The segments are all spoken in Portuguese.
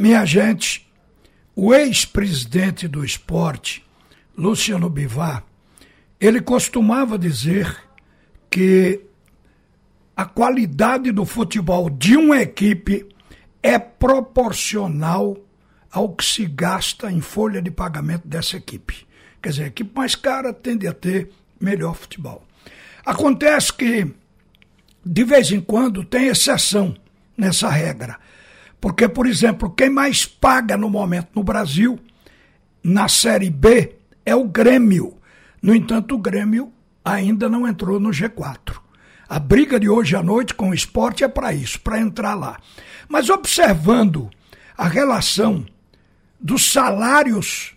Minha gente, o ex-presidente do esporte, Luciano Bivar, ele costumava dizer que a qualidade do futebol de uma equipe é proporcional ao que se gasta em folha de pagamento dessa equipe. Quer dizer, a equipe mais cara tende a ter melhor futebol. Acontece que, de vez em quando, tem exceção nessa regra. Porque, por exemplo, quem mais paga no momento no Brasil, na Série B, é o Grêmio. No entanto, o Grêmio ainda não entrou no G4. A briga de hoje à noite com o esporte é para isso, para entrar lá. Mas observando a relação dos salários,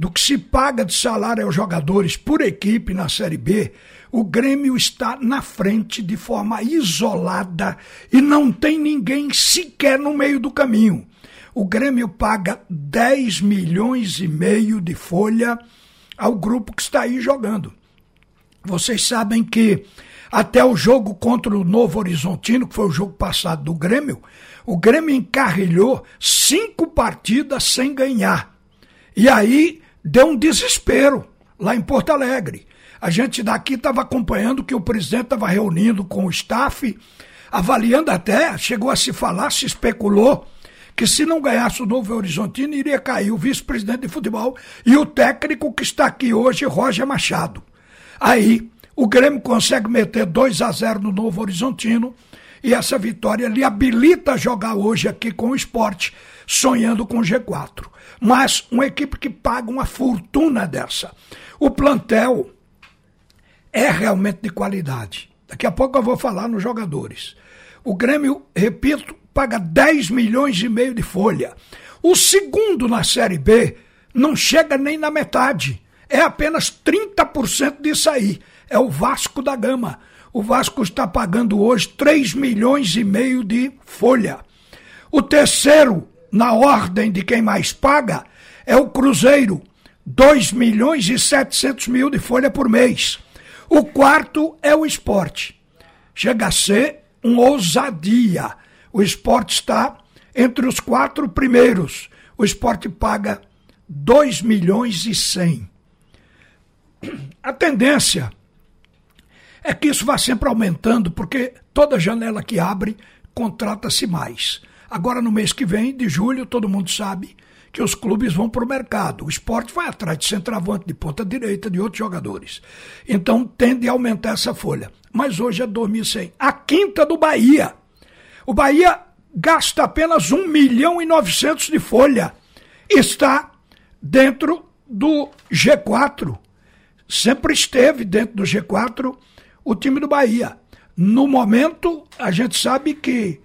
do que se paga de salário aos jogadores por equipe na Série B, o Grêmio está na frente de forma isolada e não tem ninguém sequer no meio do caminho. O Grêmio paga 10 milhões e meio de folha ao grupo que está aí jogando. Vocês sabem que até o jogo contra o Novo Horizontino, que foi o jogo passado do Grêmio, o Grêmio encarrilhou cinco partidas sem ganhar. E aí deu um desespero lá em Porto Alegre. A gente daqui estava acompanhando que o presidente estava reunindo com o staff, avaliando até, chegou a se falar, se especulou que se não ganhasse o Novo Horizontino iria cair o vice-presidente de futebol e o técnico que está aqui hoje, Roger Machado. Aí o Grêmio consegue meter 2 a 0 no Novo Horizontino e essa vitória lhe habilita a jogar hoje aqui com o esporte, sonhando com o G4. Mas uma equipe que paga uma fortuna dessa. O plantel é realmente de qualidade. Daqui a pouco eu vou falar nos jogadores. O Grêmio, repito, paga 10 milhões e meio de folha. O segundo na Série B não chega nem na metade. É apenas 30% disso aí. É o Vasco da Gama. O Vasco está pagando hoje 3 milhões e meio de folha. O terceiro, na ordem de quem mais paga, é o Cruzeiro, 2 milhões e 700 mil de folha por mês. O quarto é o esporte. Chega a ser uma ousadia. O esporte está entre os quatro primeiros. O esporte paga 2 milhões e 100. A tendência é que isso vai sempre aumentando, porque toda janela que abre, contrata-se mais. Agora, no mês que vem, de julho, todo mundo sabe que os clubes vão para o mercado. O esporte vai atrás de centroavante, de ponta direita, de outros jogadores. Então, tende a aumentar essa folha. Mas hoje é 2.100. A quinta do Bahia. O Bahia gasta apenas 1 milhão e 900 de folha. Está dentro do G4. Sempre esteve dentro do G4 o time do Bahia. No momento, a gente sabe que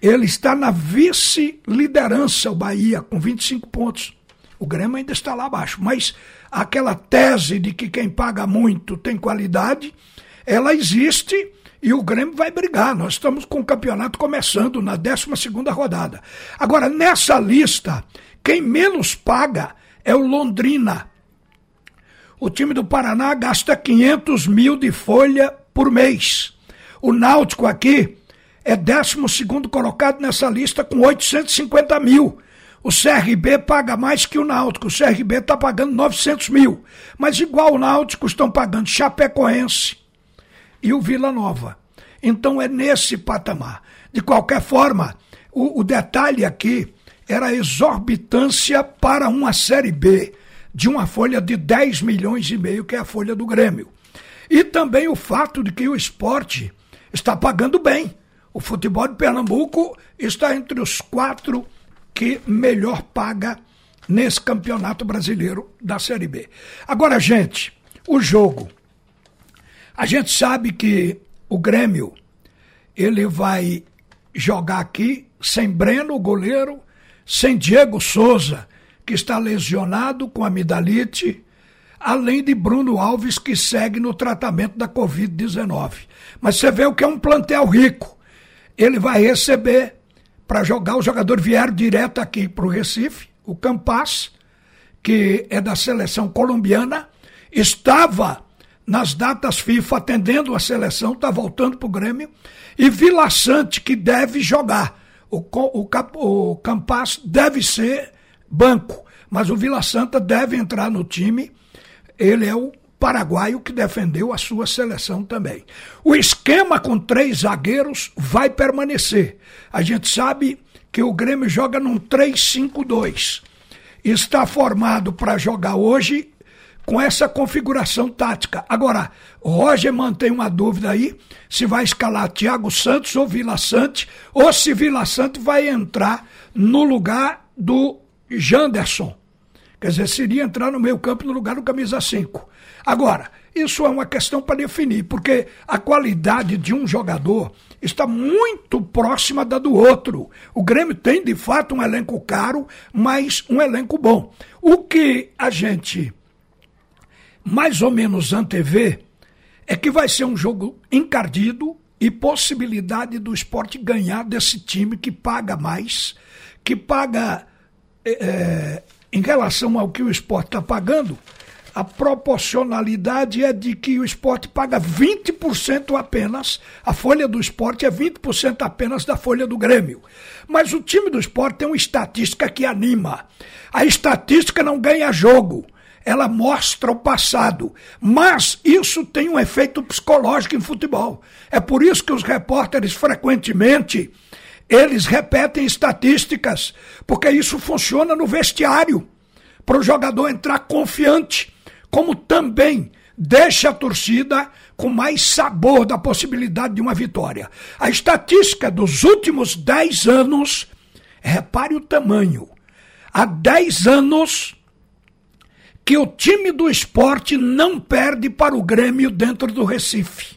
ele está na vice-liderança, o Bahia, com 25 pontos. O Grêmio ainda está lá abaixo. Mas aquela tese de que quem paga muito tem qualidade, ela existe e o Grêmio vai brigar. Nós estamos com o campeonato começando na 12 rodada. Agora, nessa lista, quem menos paga é o Londrina. O time do Paraná gasta 500 mil de folha por mês. O Náutico aqui é 12 colocado nessa lista com 850 mil. O CRB paga mais que o Náutico. O CRB está pagando 900 mil. Mas igual o Náutico estão pagando Chapecoense e o Vila Nova. Então é nesse patamar. De qualquer forma, o, o detalhe aqui era a exorbitância para uma Série B de uma folha de 10 milhões e meio, que é a folha do Grêmio. E também o fato de que o esporte está pagando bem. O futebol de Pernambuco está entre os quatro que melhor paga nesse campeonato brasileiro da Série B. Agora, gente, o jogo. A gente sabe que o Grêmio ele vai jogar aqui sem Breno, goleiro, sem Diego Souza, que está lesionado com amidalite, além de Bruno Alves, que segue no tratamento da Covid-19. Mas você vê o que é um plantel rico. Ele vai receber para jogar, o jogador vier direto aqui para o Recife, o Campas, que é da seleção colombiana, estava nas datas FIFA atendendo a seleção, está voltando para o Grêmio, e Vila Sante, que deve jogar. o, o, o Campas deve ser banco, mas o Vila Santa deve entrar no time. Ele é o paraguaio que defendeu a sua seleção também. O esquema com três zagueiros vai permanecer. A gente sabe que o Grêmio joga num 3-5-2. Está formado para jogar hoje com essa configuração tática. Agora, Roger mantém uma dúvida aí se vai escalar Thiago Santos ou Vila Sante, ou se Vila Sante vai entrar no lugar do Janderson. Quer dizer, seria entrar no meio campo no lugar do camisa 5. Agora, isso é uma questão para definir, porque a qualidade de um jogador está muito próxima da do outro. O Grêmio tem, de fato, um elenco caro, mas um elenco bom. O que a gente mais ou menos antevê é que vai ser um jogo encardido e possibilidade do esporte ganhar desse time que paga mais, que paga é, em relação ao que o esporte está pagando, a proporcionalidade é de que o esporte paga 20% apenas, a folha do esporte é 20% apenas da folha do Grêmio. Mas o time do esporte tem uma estatística que anima. A estatística não ganha jogo, ela mostra o passado. Mas isso tem um efeito psicológico em futebol. É por isso que os repórteres frequentemente eles repetem estatísticas, porque isso funciona no vestiário, para o jogador entrar confiante, como também deixa a torcida com mais sabor da possibilidade de uma vitória. A estatística dos últimos 10 anos, repare o tamanho. Há 10 anos que o time do esporte não perde para o Grêmio dentro do Recife.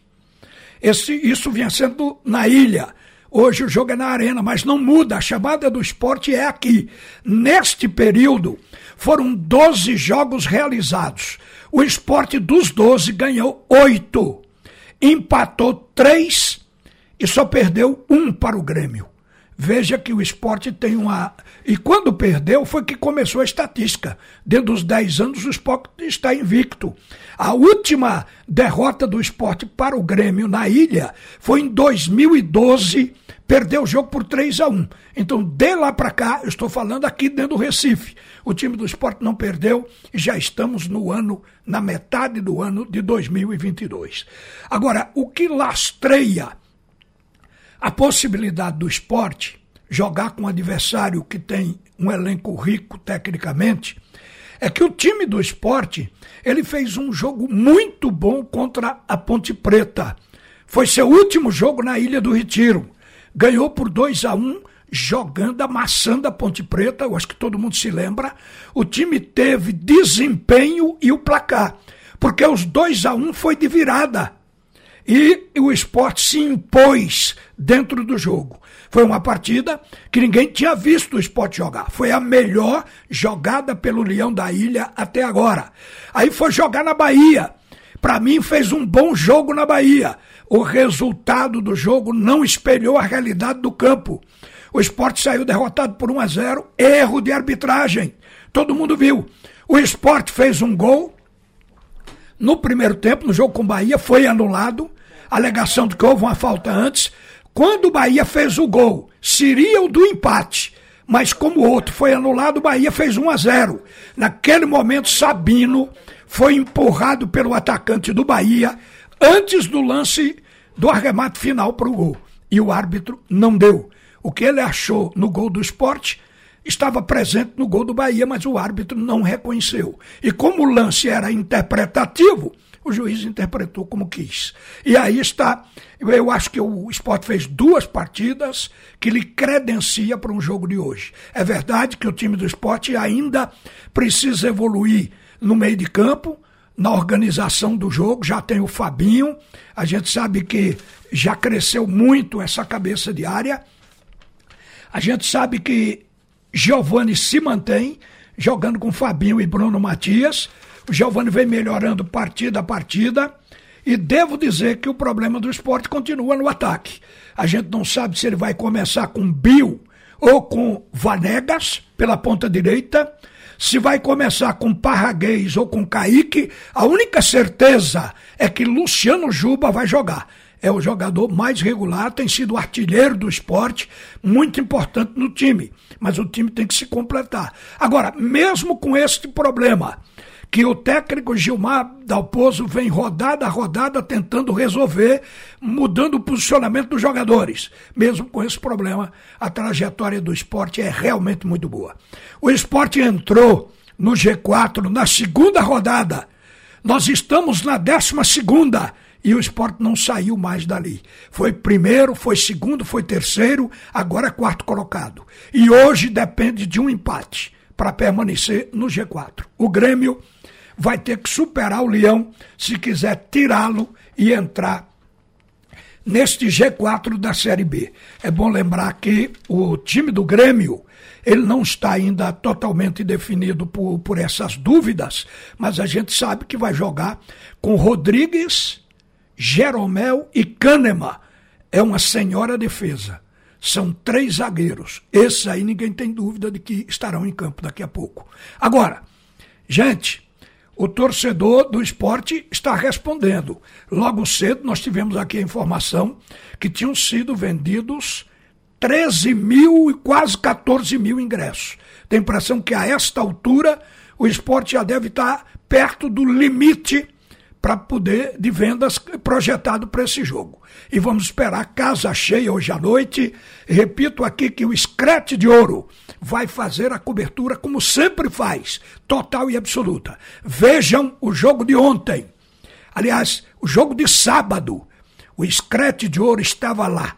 Esse, isso vinha sendo na ilha. Hoje o jogo é na arena, mas não muda. A chamada do esporte é aqui. Neste período, foram 12 jogos realizados. O esporte dos 12 ganhou 8, empatou 3 e só perdeu um para o Grêmio. Veja que o esporte tem uma. E quando perdeu, foi que começou a estatística. Dentro dos 10 anos, o esporte está invicto. A última derrota do esporte para o Grêmio na ilha foi em 2012 perdeu o jogo por 3 a 1 Então, de lá para cá, eu estou falando aqui dentro do Recife. O time do esporte não perdeu e já estamos no ano, na metade do ano de 2022. Agora, o que lastreia a possibilidade do esporte jogar com um adversário que tem um elenco rico tecnicamente é que o time do esporte ele fez um jogo muito bom contra a Ponte Preta. Foi seu último jogo na Ilha do Retiro ganhou por 2 a 1 um, jogando, amassando a Ponte Preta, eu acho que todo mundo se lembra. O time teve desempenho e o placar, porque os 2 a 1 um foi de virada. E o esporte se impôs dentro do jogo. Foi uma partida que ninguém tinha visto o esporte jogar. Foi a melhor jogada pelo Leão da Ilha até agora. Aí foi jogar na Bahia. Para mim, fez um bom jogo na Bahia o resultado do jogo não espelhou a realidade do campo. O esporte saiu derrotado por 1 a 0, erro de arbitragem. Todo mundo viu. O esporte fez um gol no primeiro tempo, no jogo com Bahia, foi anulado. Alegação de que houve uma falta antes. Quando o Bahia fez o gol, seria o do empate. Mas como o outro foi anulado, o Bahia fez 1 a 0. Naquele momento, Sabino foi empurrado pelo atacante do Bahia antes do lance do arremate final para o gol. E o árbitro não deu. O que ele achou no gol do esporte estava presente no gol do Bahia, mas o árbitro não reconheceu. E como o lance era interpretativo, o juiz interpretou como quis. E aí está, eu acho que o esporte fez duas partidas que lhe credencia para um jogo de hoje. É verdade que o time do esporte ainda precisa evoluir no meio de campo, na organização do jogo, já tem o Fabinho, a gente sabe que já cresceu muito essa cabeça de área. A gente sabe que Giovani se mantém jogando com Fabinho e Bruno Matias. O Giovani vem melhorando partida a partida. E devo dizer que o problema do esporte continua no ataque. A gente não sabe se ele vai começar com Bill ou com Vanegas pela ponta direita se vai começar com Parraguês ou com Kaique, a única certeza é que Luciano Juba vai jogar. é o jogador mais regular, tem sido artilheiro do esporte, muito importante no time. Mas o time tem que se completar. Agora, mesmo com este problema, que o técnico Gilmar Dalpozo vem rodada a rodada tentando resolver, mudando o posicionamento dos jogadores. Mesmo com esse problema, a trajetória do esporte é realmente muito boa. O esporte entrou no G4 na segunda rodada. Nós estamos na décima segunda e o esporte não saiu mais dali. Foi primeiro, foi segundo, foi terceiro, agora é quarto colocado. E hoje depende de um empate para permanecer no G4. O Grêmio vai ter que superar o Leão se quiser tirá-lo e entrar neste G4 da Série B. É bom lembrar que o time do Grêmio ele não está ainda totalmente definido por, por essas dúvidas, mas a gente sabe que vai jogar com Rodrigues, Jeromel e Kahneman. É uma senhora defesa. São três zagueiros. Esses aí ninguém tem dúvida de que estarão em campo daqui a pouco. Agora, gente, o torcedor do esporte está respondendo. Logo cedo nós tivemos aqui a informação que tinham sido vendidos 13 mil e quase 14 mil ingressos. Tem a impressão que a esta altura o esporte já deve estar perto do limite para poder de vendas projetado para esse jogo. E vamos esperar casa cheia hoje à noite. Repito aqui que o Screte de Ouro vai fazer a cobertura como sempre faz, total e absoluta. Vejam o jogo de ontem. Aliás, o jogo de sábado. O Screte de Ouro estava lá,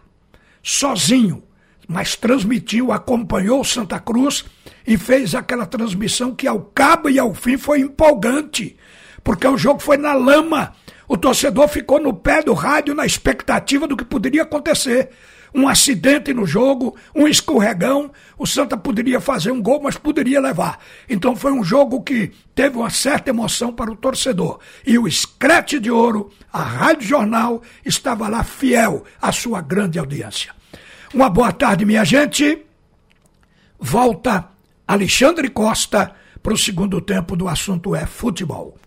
sozinho, mas transmitiu, acompanhou Santa Cruz e fez aquela transmissão que ao cabo e ao fim foi empolgante porque o jogo foi na lama. O torcedor ficou no pé do rádio na expectativa do que poderia acontecer. Um acidente no jogo, um escorregão, o Santa poderia fazer um gol, mas poderia levar. Então foi um jogo que teve uma certa emoção para o torcedor. E o Screte de Ouro, a Rádio Jornal, estava lá fiel à sua grande audiência. Uma boa tarde, minha gente. Volta Alexandre Costa para o segundo tempo do assunto é futebol.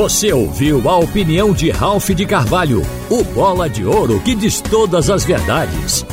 Você ouviu a opinião de Ralph de Carvalho, o bola de ouro que diz todas as verdades.